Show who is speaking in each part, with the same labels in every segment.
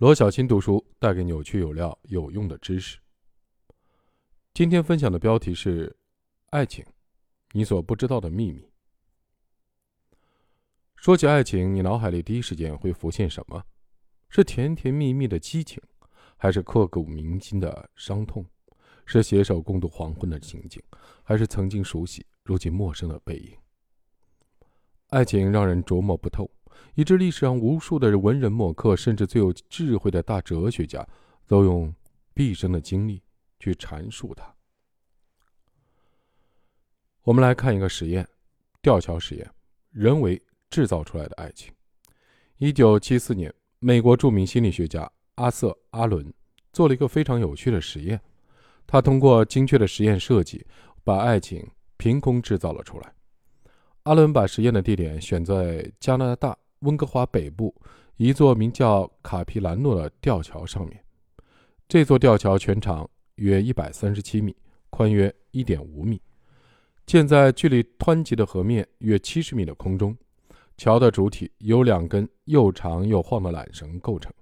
Speaker 1: 罗小新读书带给扭曲有料、有用的知识。今天分享的标题是：爱情，你所不知道的秘密。说起爱情，你脑海里第一时间会浮现什么？是甜甜蜜蜜的激情，还是刻骨铭心的伤痛？是携手共度黄昏的情景，还是曾经熟悉、如今陌生的背影？爱情让人琢磨不透，以致历史上无数的文人墨客，甚至最有智慧的大哲学家，都用毕生的精力去阐述它。我们来看一个实验：吊桥实验，人为制造出来的爱情。一九七四年，美国著名心理学家阿瑟·阿伦做了一个非常有趣的实验，他通过精确的实验设计，把爱情凭空制造了出来。阿伦把实验的地点选在加拿大温哥华北部一座名叫卡皮兰诺的吊桥上面。这座吊桥全长约一百三十七米，宽约一点五米，建在距离湍急的河面约七十米的空中。桥的主体由两根又长又晃的缆绳构成，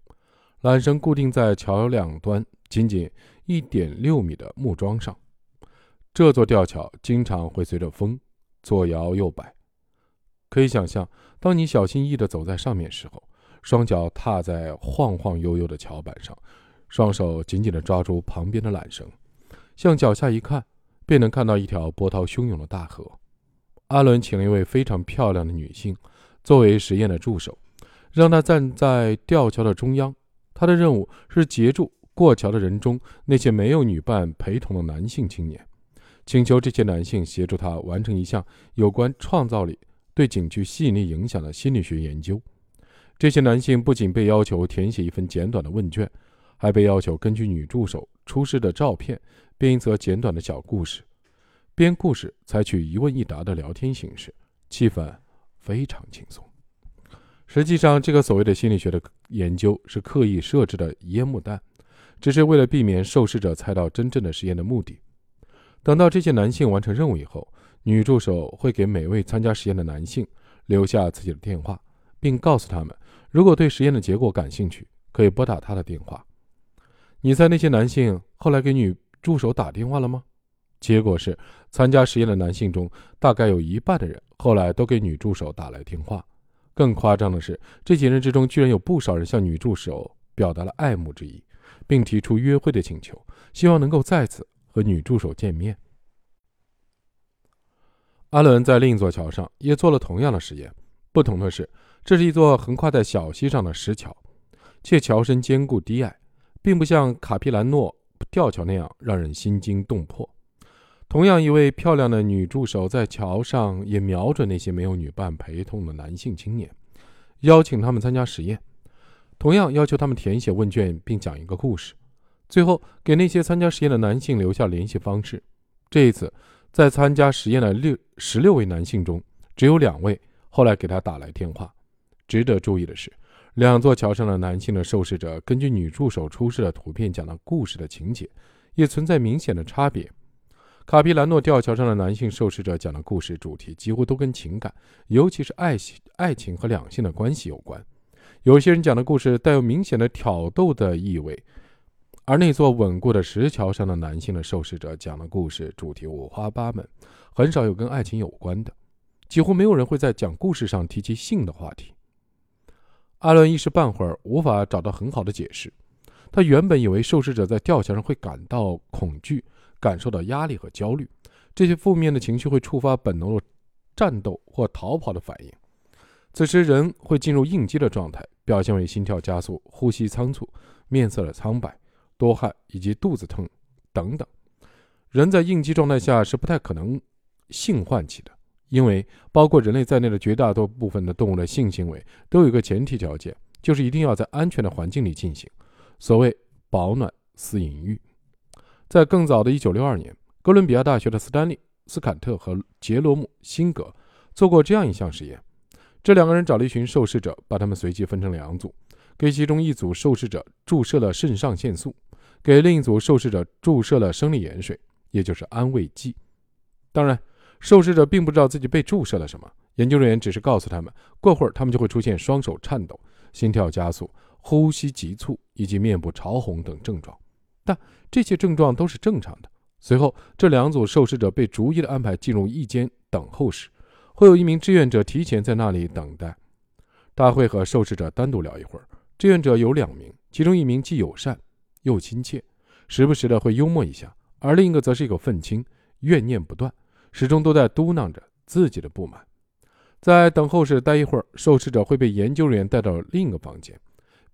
Speaker 1: 缆绳固定在桥两端仅仅一点六米的木桩上。这座吊桥经常会随着风。左摇右摆，可以想象，当你小心翼翼地走在上面时候，双脚踏在晃晃悠悠的桥板上，双手紧紧地抓住旁边的缆绳，向脚下一看，便能看到一条波涛汹涌的大河。阿伦请了一位非常漂亮的女性作为实验的助手，让她站在吊桥的中央。她的任务是截住过桥的人中那些没有女伴陪同的男性青年。请求这些男性协助他完成一项有关创造力对景区吸引力影响的心理学研究。这些男性不仅被要求填写一份简短的问卷，还被要求根据女助手出示的照片编一则简短的小故事。编故事采取一问一答的聊天形式，气氛非常轻松。实际上，这个所谓的心理学的研究是刻意设置的烟幕弹，只是为了避免受试者猜到真正的实验的目的。等到这些男性完成任务以后，女助手会给每位参加实验的男性留下自己的电话，并告诉他们，如果对实验的结果感兴趣，可以拨打他的电话。你猜那些男性后来给女助手打电话了吗？结果是，参加实验的男性中，大概有一半的人后来都给女助手打来电话。更夸张的是，这几人之中居然有不少人向女助手表达了爱慕之意，并提出约会的请求，希望能够再次。和女助手见面。阿伦在另一座桥上也做了同样的实验，不同的是，这是一座横跨在小溪上的石桥，且桥身坚固低矮，并不像卡皮兰诺吊桥那样让人心惊动魄。同样，一位漂亮的女助手在桥上也瞄准那些没有女伴陪同的男性青年，邀请他们参加实验，同样要求他们填写问卷并讲一个故事。最后，给那些参加实验的男性留下联系方式。这一次，在参加实验的六十六位男性中，只有两位后来给他打来电话。值得注意的是，两座桥上的男性的受试者根据女助手出示的图片讲的故事的情节，也存在明显的差别。卡皮兰诺吊桥上的男性受试者讲的故事主题几乎都跟情感，尤其是爱情、爱情和两性的关系有关。有些人讲的故事带有明显的挑逗的意味。而那座稳固的石桥上的男性的受试者讲的故事主题五花八门，很少有跟爱情有关的，几乎没有人会在讲故事上提及性的话题。阿伦一时半会儿无法找到很好的解释。他原本以为受试者在吊桥上会感到恐惧，感受到压力和焦虑，这些负面的情绪会触发本能的战斗或逃跑的反应。此时人会进入应激的状态，表现为心跳加速、呼吸仓促、面色的苍白。多汗以及肚子疼等等，人在应激状态下是不太可能性唤起的，因为包括人类在内的绝大多部分的动物的性行为都有一个前提条件，就是一定要在安全的环境里进行，所谓保暖思淫欲。在更早的1962年，哥伦比亚大学的斯丹利·斯坎特和杰罗姆·辛格做过这样一项实验，这两个人找了一群受试者，把他们随机分成两组，给其中一组受试者注射了肾上腺素。给另一组受试者注射了生理盐水，也就是安慰剂。当然，受试者并不知道自己被注射了什么。研究人员只是告诉他们，过会儿他们就会出现双手颤抖、心跳加速、呼吸急促以及面部潮红等症状，但这些症状都是正常的。随后，这两组受试者被逐一的安排进入一间等候室，会有一名志愿者提前在那里等待。他会和受试者单独聊一会儿。志愿者有两名，其中一名既友善又亲切，时不时的会幽默一下；而另一个则是一个愤青，怨念不断，始终都在嘟囔着自己的不满。在等候室待一会儿，受试者会被研究人员带到另一个房间，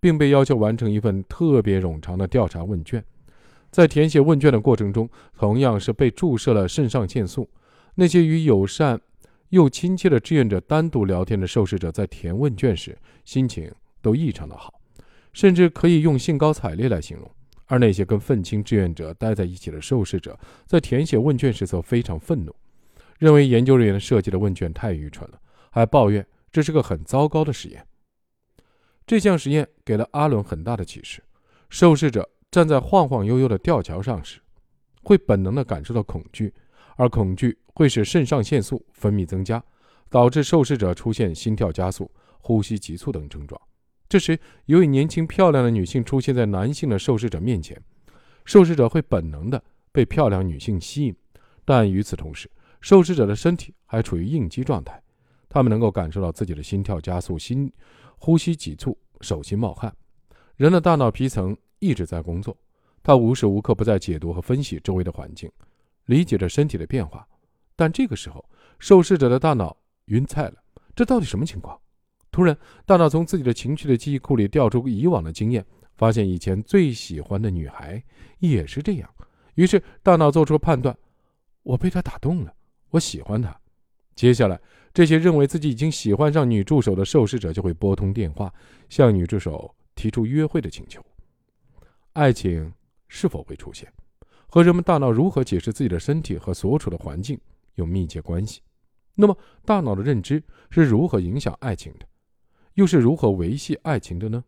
Speaker 1: 并被要求完成一份特别冗长的调查问卷。在填写问卷的过程中，同样是被注射了肾上腺素。那些与友善又亲切的志愿者单独聊天的受试者，在填问卷时心情都异常的好，甚至可以用兴高采烈来形容。而那些跟愤青志愿者待在一起的受试者，在填写问卷时则非常愤怒，认为研究人员设计的问卷太愚蠢了，还抱怨这是个很糟糕的实验。这项实验给了阿伦很大的启示，受试者。站在晃晃悠悠的吊桥上时，会本能地感受到恐惧，而恐惧会使肾上腺素分泌增加，导致受试者出现心跳加速、呼吸急促等症状。这时，一位年轻漂亮的女性出现在男性的受试者面前，受试者会本能的被漂亮女性吸引，但与此同时，受试者的身体还处于应激状态，他们能够感受到自己的心跳加速、心呼吸急促、手心冒汗。人的大脑皮层。一直在工作，他无时无刻不在解读和分析周围的环境，理解着身体的变化。但这个时候，受试者的大脑晕菜了，这到底什么情况？突然，大脑从自己的情绪的记忆库里调出以往的经验，发现以前最喜欢的女孩也是这样。于是，大脑做出了判断：我被她打动了，我喜欢她。接下来，这些认为自己已经喜欢上女助手的受试者就会拨通电话，向女助手提出约会的请求。爱情是否会出现，和人们大脑如何解释自己的身体和所处的环境有密切关系。那么，大脑的认知是如何影响爱情的，又是如何维系爱情的呢？